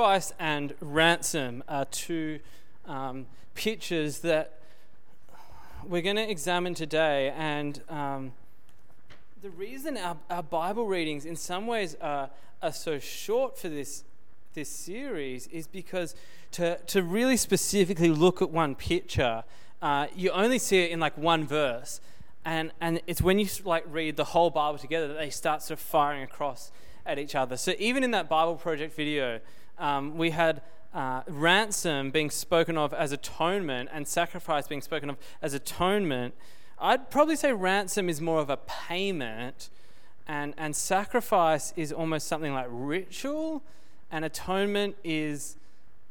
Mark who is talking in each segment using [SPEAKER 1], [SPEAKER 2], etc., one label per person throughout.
[SPEAKER 1] sacrifice and ransom are two um, pictures that we're going to examine today. And um, the reason our, our Bible readings, in some ways, are, are so short for this, this series is because to, to really specifically look at one picture, uh, you only see it in like one verse. And, and it's when you like read the whole Bible together that they start sort of firing across at each other. So even in that Bible Project video, um, we had uh, ransom being spoken of as atonement and sacrifice being spoken of as atonement. I'd probably say ransom is more of a payment, and, and sacrifice is almost something like ritual, and atonement is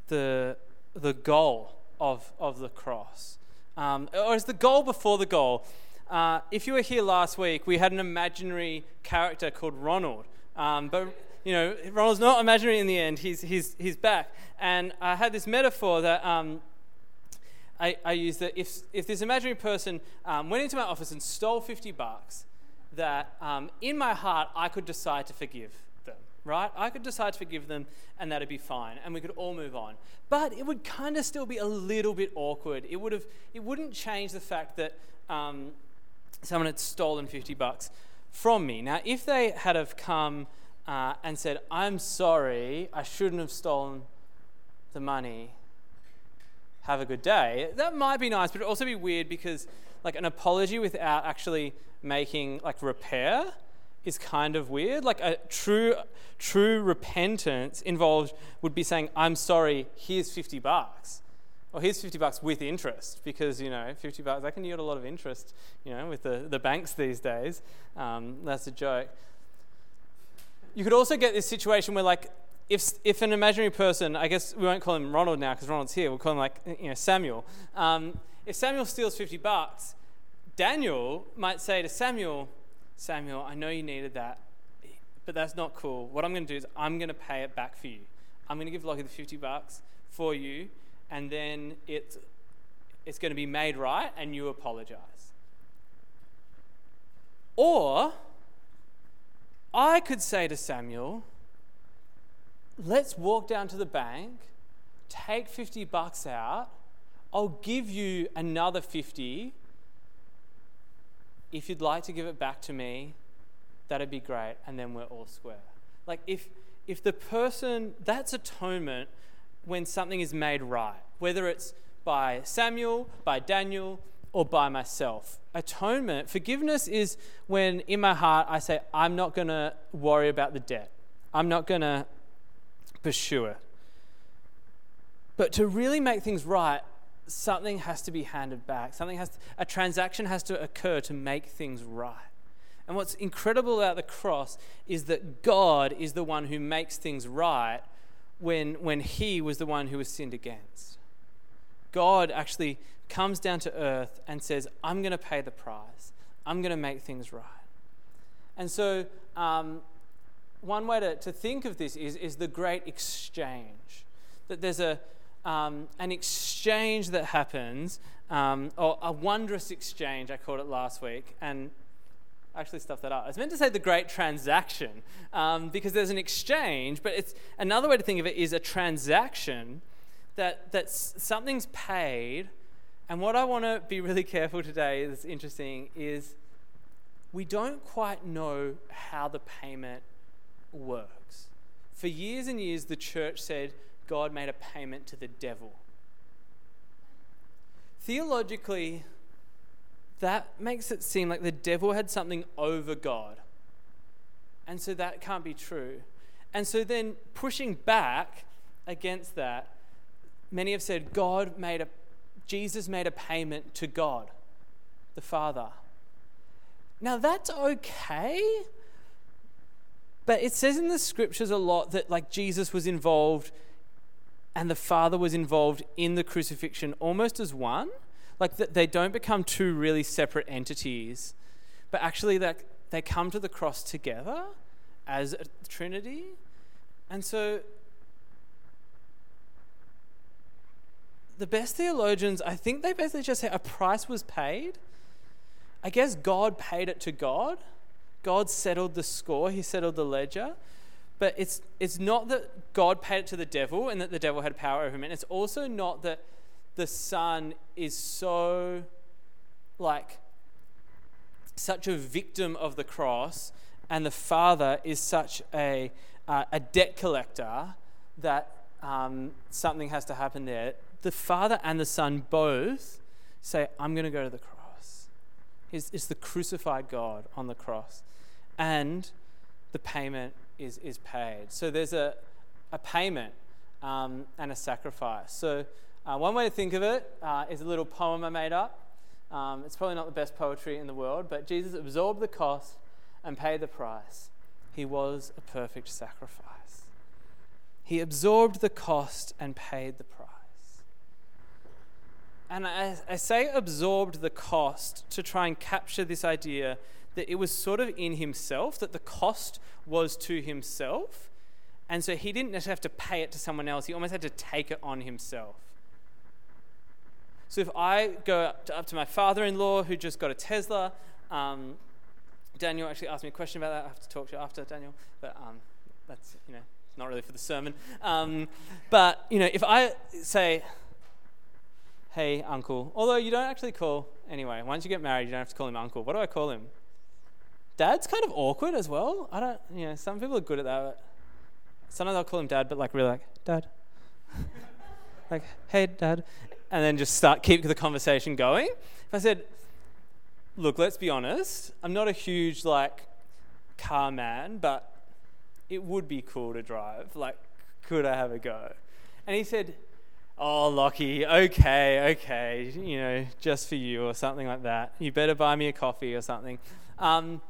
[SPEAKER 1] the, the goal of, of the cross. Um, or is the goal before the goal? Uh, if you were here last week, we had an imaginary character called Ronald. Um, but you know, Ronald's not imaginary in the end. He's, he's, he's back. And I had this metaphor that um, I, I used that if, if this imaginary person um, went into my office and stole 50 bucks, that um, in my heart I could decide to forgive them, right? I could decide to forgive them and that'd be fine and we could all move on. But it would kind of still be a little bit awkward. It, would have, it wouldn't change the fact that um, someone had stolen 50 bucks from me. Now, if they had have come uh, and said, I'm sorry, I shouldn't have stolen the money, have a good day, that might be nice, but it'd also be weird because, like, an apology without actually making, like, repair is kind of weird. Like, a true, true repentance involved would be saying, I'm sorry, here's 50 bucks well, here's 50 bucks with interest because, you know, 50 bucks, that can yield a lot of interest, you know, with the, the banks these days. Um, that's a joke. You could also get this situation where, like, if, if an imaginary person, I guess we won't call him Ronald now because Ronald's here, we'll call him, like, you know, Samuel. Um, if Samuel steals 50 bucks, Daniel might say to Samuel, Samuel, I know you needed that, but that's not cool. What I'm going to do is I'm going to pay it back for you. I'm going to give Lockie the 50 bucks for you and then it's, it's going to be made right and you apologize. Or I could say to Samuel, let's walk down to the bank, take 50 bucks out, I'll give you another 50. If you'd like to give it back to me, that'd be great, and then we're all square. Like if if the person that's atonement when something is made right, whether it's by Samuel, by Daniel, or by myself. Atonement, forgiveness is when in my heart I say, I'm not going to worry about the debt, I'm not going to pursue it. But to really make things right, something has to be handed back. Something has to, a transaction has to occur to make things right. And what's incredible about the cross is that God is the one who makes things right when, when he was the one who was sinned against. God actually comes down to earth and says, I'm going to pay the price, I'm going to make things right. And so, um, one way to, to think of this is, is the great exchange. That there's a, um, an exchange that happens, um, or a wondrous exchange, I called it last week. And actually stuffed that up. I was meant to say the great transaction um, because there's an exchange, but it's another way to think of it is a transaction that that something's paid. And what I want to be really careful today is interesting is we don't quite know how the payment works. For years and years, the church said God made a payment to the devil. Theologically, that makes it seem like the devil had something over God. And so that can't be true. And so then pushing back against that, many have said God made a Jesus made a payment to God, the Father. Now that's okay. But it says in the scriptures a lot that like Jesus was involved and the Father was involved in the crucifixion almost as one like they don't become two really separate entities, but actually that they come to the cross together as a trinity. And so the best theologians, I think they basically just say a price was paid. I guess God paid it to God. God settled the score, He settled the ledger. but it's, it's not that God paid it to the devil and that the devil had power over him. And it's also not that the Son is so, like, such a victim of the cross and the Father is such a, uh, a debt collector that um, something has to happen there. The Father and the Son both say, I'm going to go to the cross. It's, it's the crucified God on the cross. And the payment is, is paid. So there's a, a payment um, and a sacrifice. So uh, one way to think of it uh, is a little poem I made up. Um, it's probably not the best poetry in the world, but Jesus absorbed the cost and paid the price. He was a perfect sacrifice. He absorbed the cost and paid the price. And I, I say absorbed the cost to try and capture this idea that it was sort of in himself, that the cost was to himself. And so he didn't necessarily have to pay it to someone else, he almost had to take it on himself. So if I go up to, up to my father in law who just got a Tesla, um, Daniel actually asked me a question about that. I have to talk to you after, Daniel. But um, that's, you know, not really for the sermon. Um, but, you know, if I say, hey, uncle, although you don't actually call, anyway, once you get married, you don't have to call him uncle. What do I call him? Dad's kind of awkward as well. I don't, you know, some people are good at that. sometimes I'll call him dad, but like really like, dad. like, hey, dad and then just start keep the conversation going. If I said, look, let's be honest, I'm not a huge like car man, but it would be cool to drive. Like, could I have a go? And he said, Oh, Lockie, okay, okay, you know, just for you or something like that. You better buy me a coffee or something. Um,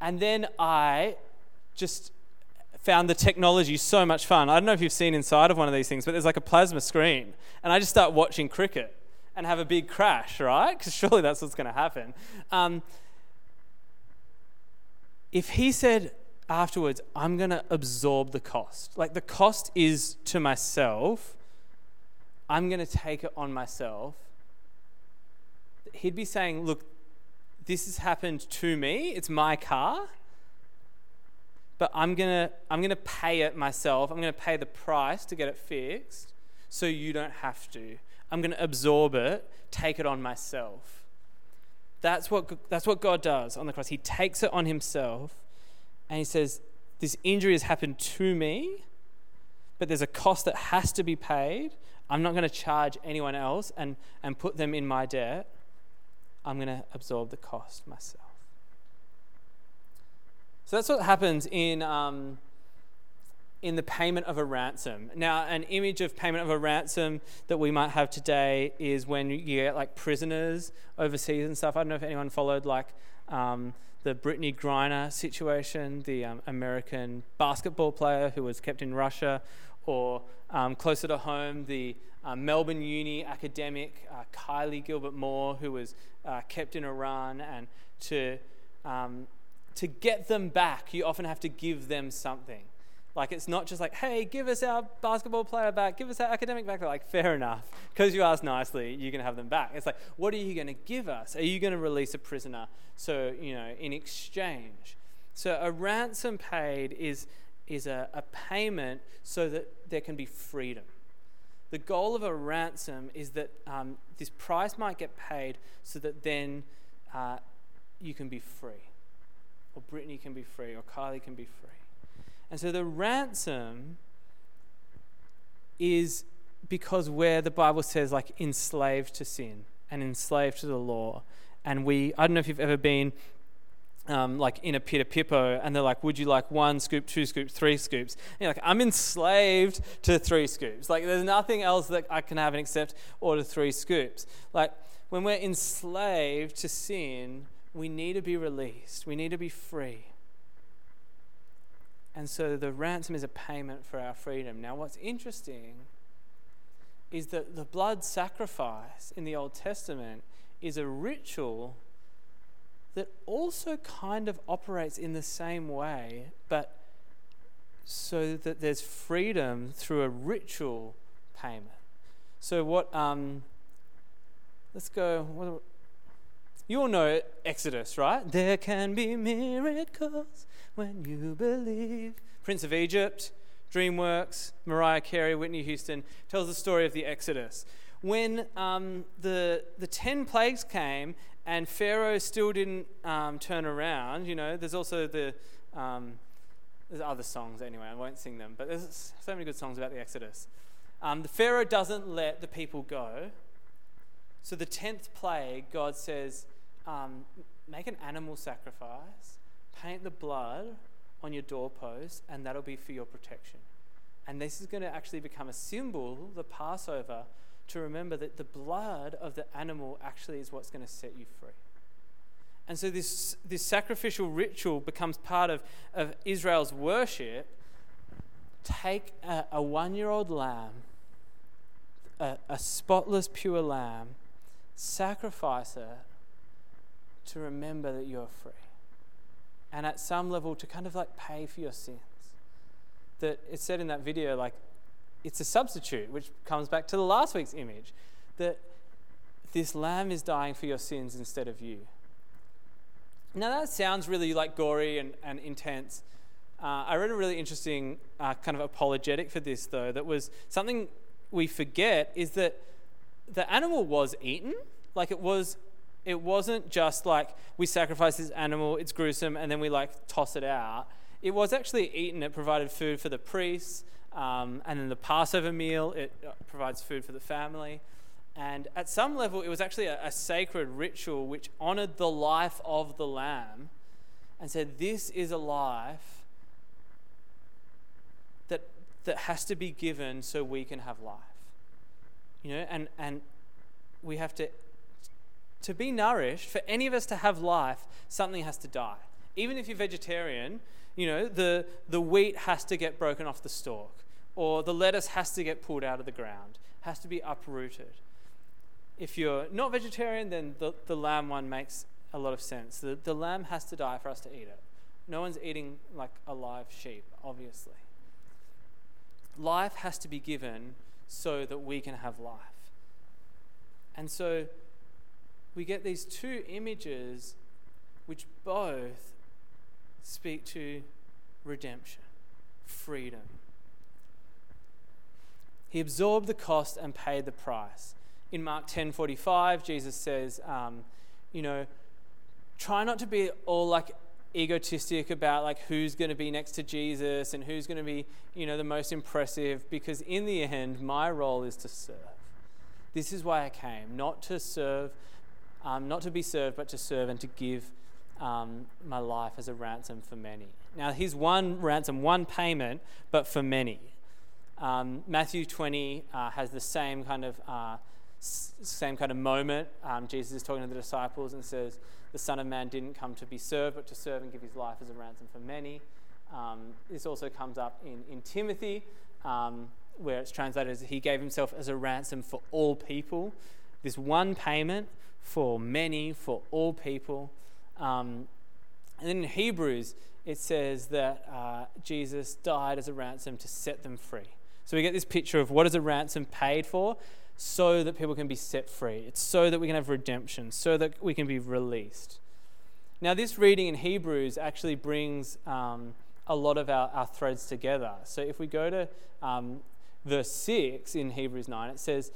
[SPEAKER 1] and then I just found the technology so much fun. I don't know if you've seen inside of one of these things, but there's like a plasma screen. And I just start watching cricket and have a big crash, right? Because surely that's what's going to happen. Um, if he said afterwards, I'm going to absorb the cost, like the cost is to myself, I'm going to take it on myself, he'd be saying, Look, this has happened to me, it's my car but I'm going to I'm going to pay it myself. I'm going to pay the price to get it fixed so you don't have to. I'm going to absorb it, take it on myself. That's what, that's what God does on the cross. He takes it on himself and he says, This injury has happened to me, but there's a cost that has to be paid. I'm not going to charge anyone else and, and put them in my debt. I'm going to absorb the cost myself. So that's what happens in, um, in the payment of a ransom. Now, an image of payment of a ransom that we might have today is when you get like prisoners overseas and stuff. I don't know if anyone followed like um, the Brittany Griner situation, the um, American basketball player who was kept in Russia, or um, closer to home, the uh, Melbourne Uni academic uh, Kylie Gilbert Moore, who was uh, kept in Iran, and to um, to get them back, you often have to give them something. Like, it's not just like, hey, give us our basketball player back, give us our academic back. They're like, fair enough. Because you asked nicely, you can have them back. It's like, what are you going to give us? Are you going to release a prisoner? So, you know, in exchange. So, a ransom paid is, is a, a payment so that there can be freedom. The goal of a ransom is that um, this price might get paid so that then uh, you can be free or Brittany can be free, or Kylie can be free. And so the ransom is because we're, the Bible says, like enslaved to sin and enslaved to the law. And we, I don't know if you've ever been um, like in a Pidapipo and they're like, would you like one scoop, two scoops, three scoops? And you're like, I'm enslaved to three scoops. Like, there's nothing else that I can have and except order three scoops. Like, when we're enslaved to sin, we need to be released, we need to be free. And so the ransom is a payment for our freedom. Now, what's interesting is that the blood sacrifice in the Old Testament is a ritual that also kind of operates in the same way, but so that there's freedom through a ritual payment. So, what, um, let's go, what, you all know Exodus, right? There can be miracles when you believe. Prince of Egypt, DreamWorks, Mariah Carey, Whitney Houston, tells the story of the Exodus. When um, the, the 10 plagues came and Pharaoh still didn't um, turn around, you know, there's also the, um, there's other songs anyway, I won't sing them, but there's so many good songs about the Exodus. Um, the Pharaoh doesn't let the people go. So the 10th plague, God says, um, make an animal sacrifice, paint the blood on your doorpost, and that'll be for your protection. And this is going to actually become a symbol, the Passover, to remember that the blood of the animal actually is what's going to set you free. And so this, this sacrificial ritual becomes part of, of Israel's worship. Take a, a one year old lamb, a, a spotless, pure lamb, sacrifice it to remember that you're free. And at some level, to kind of like pay for your sins. That it said in that video, like, it's a substitute, which comes back to the last week's image, that this lamb is dying for your sins instead of you. Now, that sounds really like gory and, and intense. Uh, I read a really interesting uh, kind of apologetic for this, though, that was something we forget is that the animal was eaten. Like it was, it wasn't just like we sacrifice this animal, it's gruesome, and then we like toss it out. It was actually eaten. It provided food for the priests, um, and then the Passover meal. It uh, provides food for the family. And at some level, it was actually a, a sacred ritual which honored the life of the lamb and said, This is a life that, that has to be given so we can have life. You know, and, and we have to, to be nourished, for any of us to have life, something has to die. Even if you're vegetarian, you know, the, the wheat has to get broken off the stalk, or the lettuce has to get pulled out of the ground, has to be uprooted if you're not vegetarian, then the, the lamb one makes a lot of sense. The, the lamb has to die for us to eat it. No one's eating like a live sheep, obviously. Life has to be given so that we can have life. And so we get these two images which both speak to redemption, freedom. He absorbed the cost and paid the price in Mark 10:45, Jesus says, um, you know, try not to be all like egotistic about like who's going to be next to Jesus and who's going to be, you know, the most impressive because in the end my role is to serve. This is why I came, not to serve, um, not to be served, but to serve and to give um, my life as a ransom for many. Now, he's one ransom, one payment, but for many. Um, Matthew 20 uh, has the same kind of uh, same kind of moment. Um, Jesus is talking to the disciples and says, The Son of Man didn't come to be served, but to serve and give his life as a ransom for many. Um, this also comes up in, in Timothy, um, where it's translated as He gave Himself as a ransom for all people. This one payment for many, for all people. Um, and then in Hebrews, it says that uh, Jesus died as a ransom to set them free. So we get this picture of what is a ransom paid for? so that people can be set free. It's so that we can have redemption, so that we can be released. Now, this reading in Hebrews actually brings um, a lot of our, our threads together. So, if we go to um, verse 6 in Hebrews 9, it says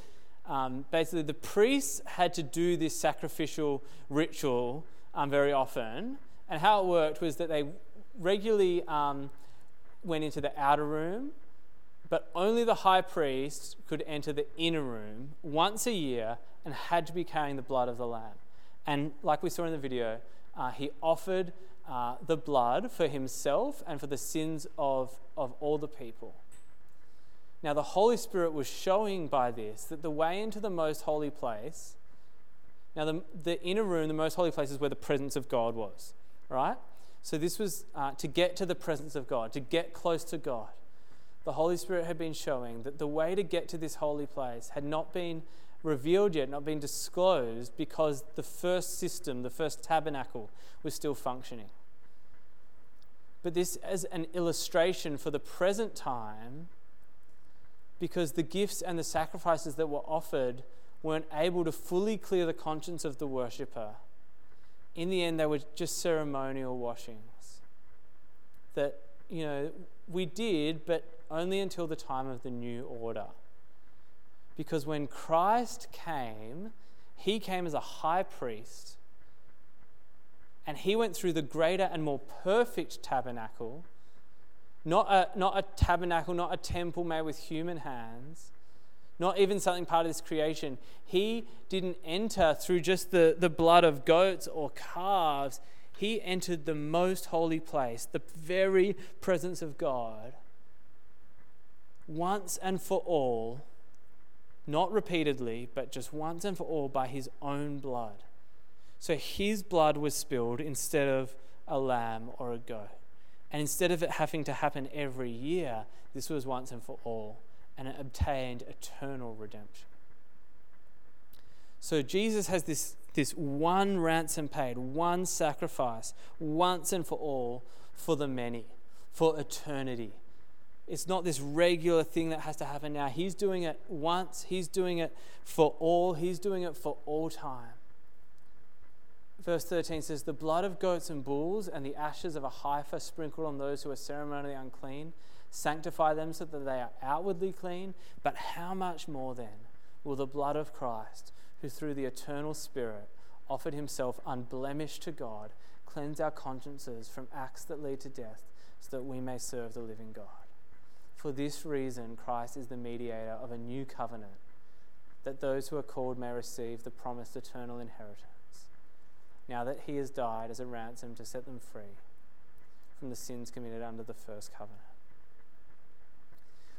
[SPEAKER 1] um, basically the priests had to do this sacrificial ritual um, very often. And how it worked was that they regularly um, went into the outer room but only the high priest could enter the inner room once a year and had to be carrying the blood of the lamb. And like we saw in the video, uh, he offered uh, the blood for himself and for the sins of, of all the people. Now, the Holy Spirit was showing by this that the way into the most holy place, now, the, the inner room, the most holy place, is where the presence of God was, right? So, this was uh, to get to the presence of God, to get close to God the Holy Spirit had been showing that the way to get to this holy place had not been revealed yet, not been disclosed, because the first system, the first tabernacle, was still functioning. But this as an illustration for the present time, because the gifts and the sacrifices that were offered weren't able to fully clear the conscience of the worshipper. In the end, they were just ceremonial washings. That you know, we did, but only until the time of the new order. Because when Christ came, he came as a high priest, and he went through the greater and more perfect tabernacle, not a, not a tabernacle, not a temple made with human hands, not even something part of this creation. He didn't enter through just the, the blood of goats or calves. He entered the most holy place, the very presence of God, once and for all not repeatedly, but just once and for all by his own blood. So his blood was spilled instead of a lamb or a goat. And instead of it having to happen every year, this was once and for all, and it obtained eternal redemption. So Jesus has this, this one ransom paid, one sacrifice, once and for all, for the many, for eternity. It's not this regular thing that has to happen now. He's doing it once, He's doing it for all, He's doing it for all time. Verse 13 says, The blood of goats and bulls and the ashes of a heifer sprinkled on those who are ceremonially unclean sanctify them so that they are outwardly clean. But how much more then will the blood of Christ, who through the eternal Spirit offered himself unblemished to God, cleanse our consciences from acts that lead to death so that we may serve the living God? For this reason, Christ is the mediator of a new covenant, that those who are called may receive the promised eternal inheritance, now that he has died as a ransom to set them free from the sins committed under the first covenant.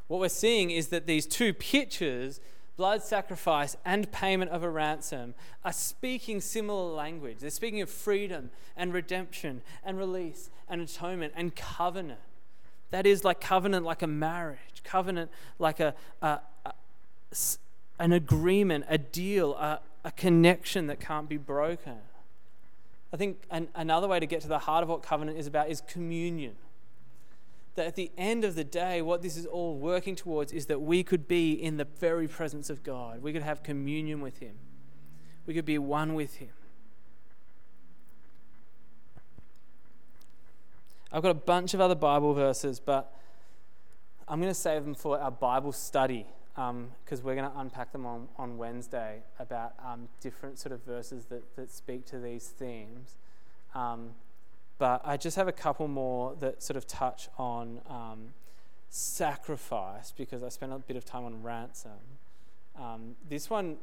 [SPEAKER 1] What we're seeing is that these two pictures, blood sacrifice and payment of a ransom, are speaking similar language. They're speaking of freedom and redemption and release and atonement and covenant. That is like covenant, like a marriage, covenant, like a, a, a an agreement, a deal, a, a connection that can't be broken. I think an, another way to get to the heart of what covenant is about is communion. That at the end of the day, what this is all working towards is that we could be in the very presence of God. We could have communion with Him. We could be one with Him. I've got a bunch of other Bible verses, but I'm going to save them for our Bible study because um, we're going to unpack them on, on Wednesday about um, different sort of verses that, that speak to these themes. Um, but I just have a couple more that sort of touch on um, sacrifice because I spent a bit of time on ransom. Um, this one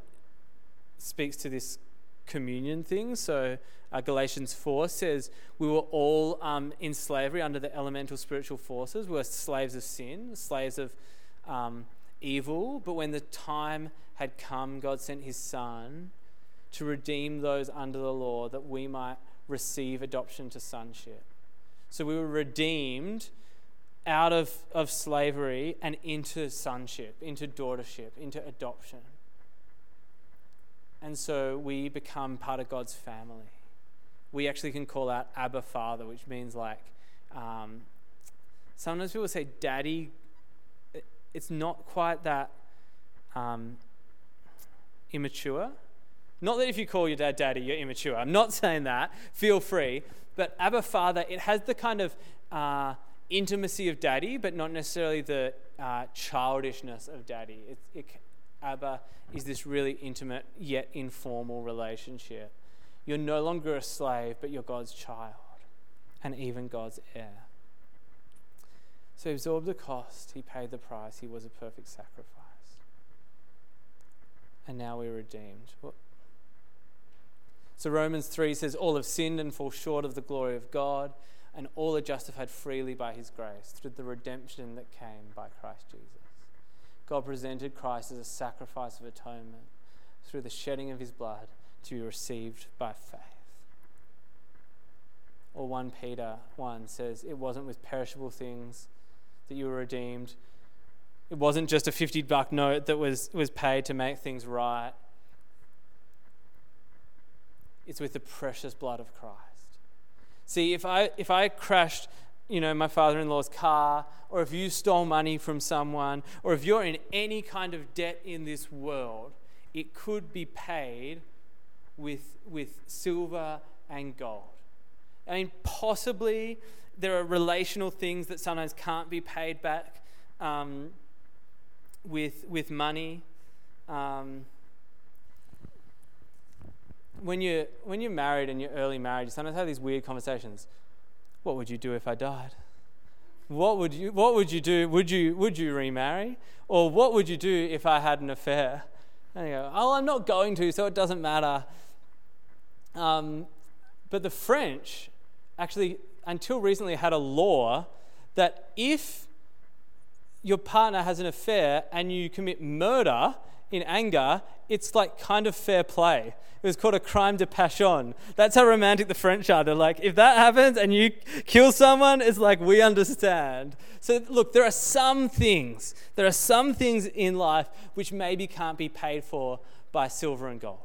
[SPEAKER 1] speaks to this communion thing. So uh, Galatians 4 says we were all um, in slavery under the elemental spiritual forces. We were slaves of sin, slaves of um, evil. But when the time had come, God sent his Son to redeem those under the law that we might receive adoption to sonship. So we were redeemed out of, of slavery and into sonship, into daughtership, into adoption. And so we become part of God's family. We actually can call out Abba Father, which means like, um, sometimes people say daddy. It's not quite that um, immature. Not that if you call your dad daddy, you're immature. I'm not saying that. Feel free. But Abba Father, it has the kind of uh, intimacy of daddy, but not necessarily the uh, childishness of daddy. It, it, Abba is this really intimate yet informal relationship. You're no longer a slave, but you're God's child and even God's heir. So he absorbed the cost, he paid the price, he was a perfect sacrifice. And now we're redeemed. So Romans 3 says, All have sinned and fall short of the glory of God, and all are justified freely by his grace through the redemption that came by Christ Jesus. God presented Christ as a sacrifice of atonement through the shedding of his blood to be received by faith. Or 1 Peter 1 says, It wasn't with perishable things that you were redeemed. It wasn't just a 50 buck note that was, was paid to make things right. It's with the precious blood of Christ. See, if I, if I crashed you know, my father in law's car, or if you stole money from someone, or if you're in any kind of debt in this world, it could be paid with, with silver and gold. I mean, possibly there are relational things that sometimes can't be paid back um, with, with money. Um, when you're, when you're married and you're early married, you sometimes have these weird conversations. What would you do if I died? What would you, what would you do? Would you, would you remarry? Or what would you do if I had an affair? And you go, oh, I'm not going to, so it doesn't matter. Um, but the French actually, until recently, had a law that if your partner has an affair and you commit murder in anger, it's like kind of fair play. It was called a crime de passion. That's how romantic the French are. They're like, if that happens and you kill someone, it's like, we understand. So, look, there are some things, there are some things in life which maybe can't be paid for by silver and gold.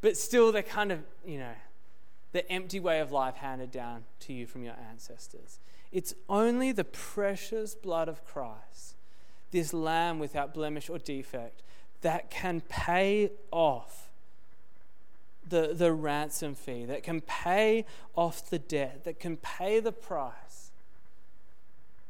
[SPEAKER 1] But still, they're kind of, you know, the empty way of life handed down to you from your ancestors. It's only the precious blood of Christ, this lamb without blemish or defect, that can pay off the, the ransom fee, that can pay off the debt, that can pay the price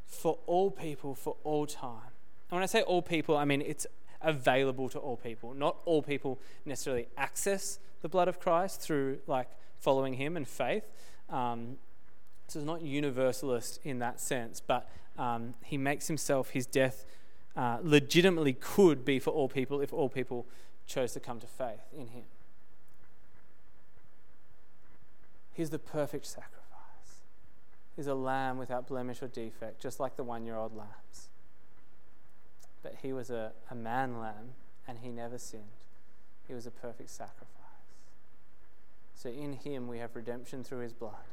[SPEAKER 1] for all people for all time. And when I say all people, I mean it's available to all people. Not all people necessarily access the blood of Christ through like following Him and faith. Um, so it's not universalist in that sense, but um, He makes Himself His death uh, legitimately could be for all people if all people chose to come to faith in Him. He's the perfect sacrifice. He's a lamb without blemish or defect, just like the one year old lambs. But he was a, a man lamb and he never sinned. He was a perfect sacrifice. So in him we have redemption through his blood,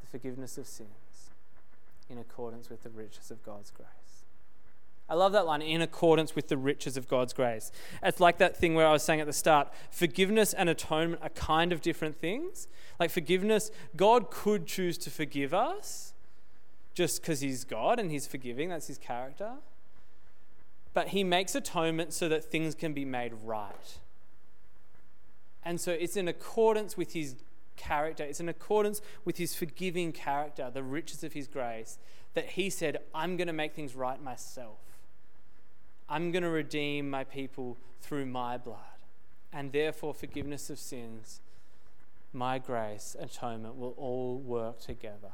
[SPEAKER 1] the forgiveness of sins, in accordance with the riches of God's grace. I love that line, in accordance with the riches of God's grace. It's like that thing where I was saying at the start forgiveness and atonement are kind of different things. Like forgiveness, God could choose to forgive us just because He's God and He's forgiving, that's His character. But He makes atonement so that things can be made right. And so it's in accordance with His character, it's in accordance with His forgiving character, the riches of His grace, that He said, I'm going to make things right myself. I'm going to redeem my people through my blood. And therefore, forgiveness of sins, my grace, atonement will all work together.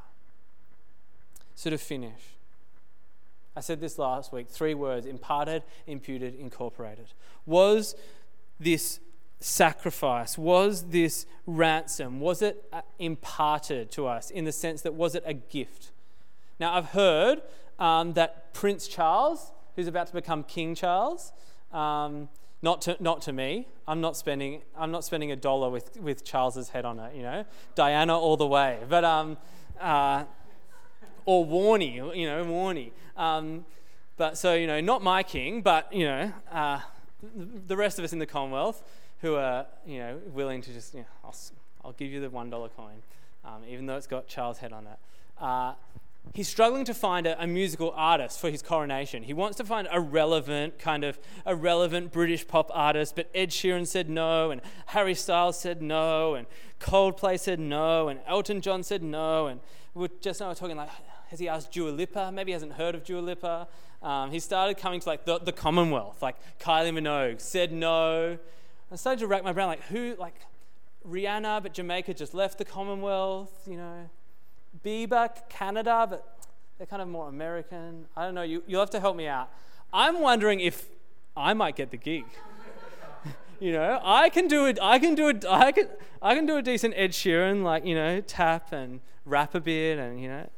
[SPEAKER 1] So, to finish, I said this last week three words imparted, imputed, incorporated. Was this sacrifice, was this ransom, was it uh, imparted to us in the sense that was it a gift? Now, I've heard um, that Prince Charles who's about to become King Charles. Um, not to, not to me. I'm not spending, I'm not spending a dollar with, with Charles's head on it, you know. Diana all the way. But, um, uh, or Warnie, you know, Warnie. Um, but so, you know, not my king, but, you know, uh, the rest of us in the Commonwealth who are, you know, willing to just, you know, I'll, I'll give you the $1 coin, um, even though it's got Charles' head on it. Uh, he's struggling to find a, a, musical artist for his coronation. He wants to find a relevant, kind of a relevant British pop artist, but Ed Sheeran said no, and Harry Styles said no, and Coldplay said no, and Elton John said no, and we are just now talking like, has he asked Dua Lipa? Maybe he hasn't heard of Dua Lipa. Um, he started coming to like the, the Commonwealth, like Kylie Minogue said no. I started to rack my brain, like who, like Rihanna, but Jamaica just left the Commonwealth, you know. Bieber, Canada, but they're kind of more American. I don't know. You, you'll have to help me out. I'm wondering if I might get the gig. you know, I can do it. I can do it. I can. I can do a decent Ed Sheeran, like you know, tap and rap a bit, and you know,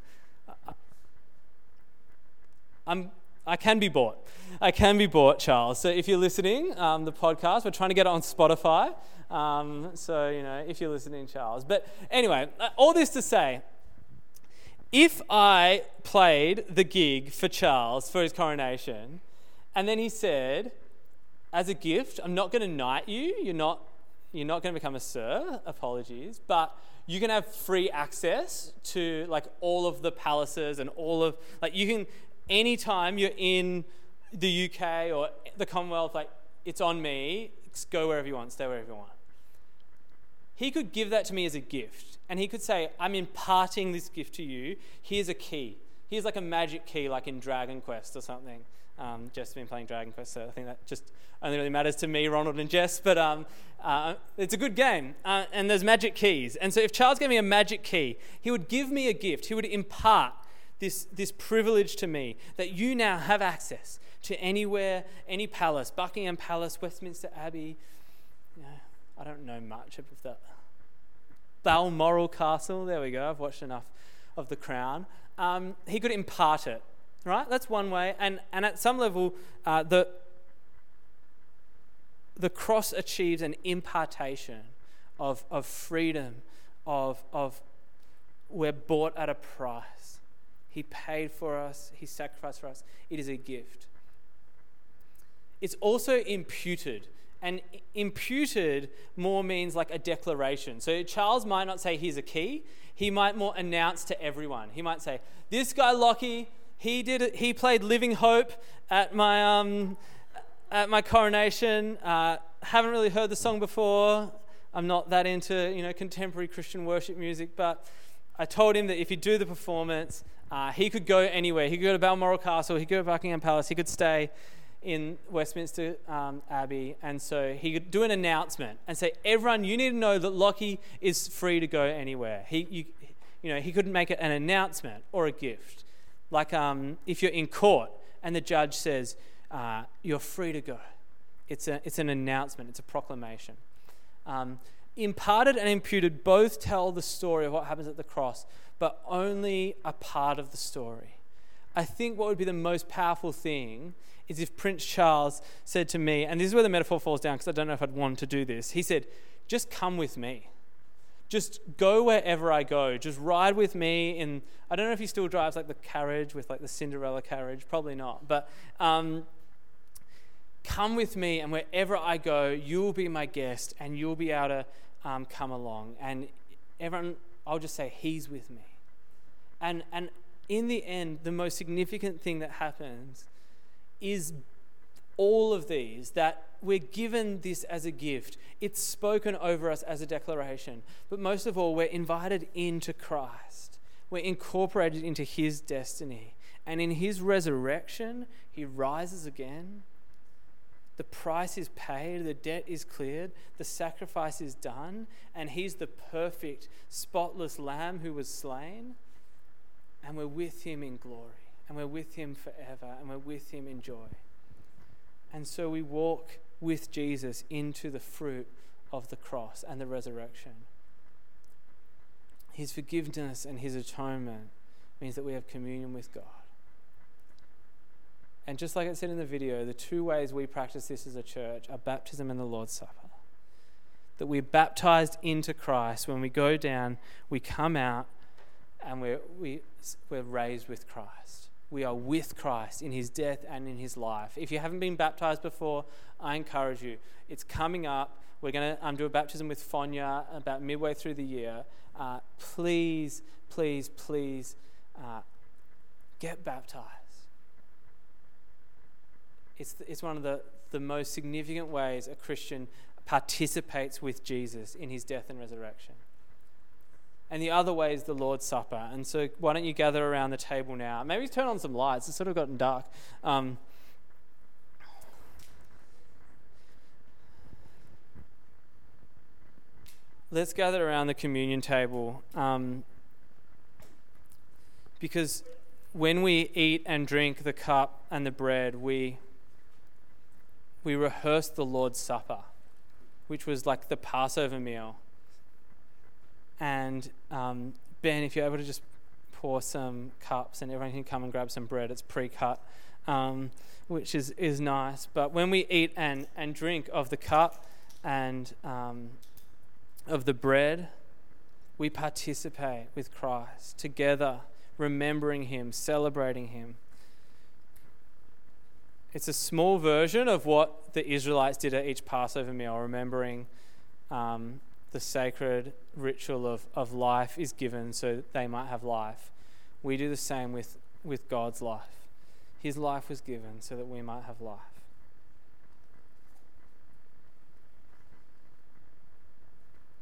[SPEAKER 1] I'm. I can be bought. I can be bought, Charles. So if you're listening, um, the podcast, we're trying to get it on Spotify. Um, so you know, if you're listening, Charles. But anyway, uh, all this to say, if I played the gig for Charles for his coronation, and then he said, as a gift, I'm not going to knight you, you're not, you're not going to become a sir, apologies, but you can have free access to like all of the palaces and all of, like you can, anytime you're in the UK or the Commonwealth, like it's on me, go wherever you want, stay wherever you want. he could give that to me as a gift. And he could say, I'm imparting this gift to you. Here's a key. Here's like a magic key, like in Dragon Quest or something. Um, Jess been playing Dragon Quest, so I think that just only really matters to me, Ronald, and Jess. But um, uh, it's a good game, uh, and there's magic keys. And so, if Charles gave me a magic key, he would give me a gift. He would impart this, this privilege to me that you now have access to anywhere, any palace, Buckingham Palace, Westminster Abbey. I don't know much of that. Balmoral Castle, there we go. I've watched enough of The Crown. Um, he could impart it, right? That's one way. And, and at some level, uh, the, the cross achieves an impartation of, of freedom, of, of we're bought at a price. He paid for us, He sacrificed for us. It is a gift. It's also imputed. And imputed more means like a declaration. So Charles might not say, here's a key. He might more announce to everyone. He might say, this guy Lockie, he did he played Living Hope at my, um, at my coronation. Uh, haven't really heard the song before. I'm not that into, you know, contemporary Christian worship music, but I told him that if he'd do the performance, uh, he could go anywhere. He could go to Balmoral Castle, he could go to Buckingham Palace, he could stay in Westminster um, Abbey. And so he could do an announcement and say, Everyone, you need to know that Lockie is free to go anywhere. He, you, you know, he couldn't make it an announcement or a gift. Like um, if you're in court and the judge says, uh, You're free to go. It's, a, it's an announcement, it's a proclamation. Um, imparted and imputed both tell the story of what happens at the cross, but only a part of the story. I think what would be the most powerful thing is if Prince Charles said to me, and this is where the metaphor falls down because I don't know if I'd want to do this. He said, Just come with me. Just go wherever I go. Just ride with me. In I don't know if he still drives like the carriage with like the Cinderella carriage, probably not. But um, come with me, and wherever I go, you will be my guest, and you'll be able to um, come along. And everyone, I'll just say, He's with me. And, and in the end, the most significant thing that happens is all of these that we're given this as a gift. It's spoken over us as a declaration. But most of all, we're invited into Christ. We're incorporated into his destiny. And in his resurrection, he rises again. The price is paid, the debt is cleared, the sacrifice is done, and he's the perfect, spotless lamb who was slain and we're with him in glory, and we're with him forever, and we're with him in joy. And so we walk with Jesus into the fruit of the cross and the resurrection. His forgiveness and his atonement means that we have communion with God. And just like it said in the video, the two ways we practice this as a church are baptism and the Lord's Supper. That we're baptized into Christ. When we go down, we come out and we're, we, we're raised with Christ. We are with Christ in his death and in his life. If you haven't been baptized before, I encourage you. It's coming up. We're going to um, do a baptism with Fonya about midway through the year. Uh, please, please, please uh, get baptized. It's, it's one of the, the most significant ways a Christian participates with Jesus in his death and resurrection and the other way is the Lord's Supper. And so, why don't you gather around the table now? Maybe turn on some lights. It's sort of gotten dark. Um, let's gather around the communion table um, because when we eat and drink the cup and the bread, we we rehearsed the Lord's Supper, which was like the Passover meal. And um, Ben, if you're able to just pour some cups and everyone can come and grab some bread, it's pre cut, um, which is, is nice. But when we eat and, and drink of the cup and um, of the bread, we participate with Christ together, remembering Him, celebrating Him. It's a small version of what the Israelites did at each Passover meal, remembering um, the sacred ritual of, of life is given so they might have life. We do the same with, with God's life. His life was given so that we might have life.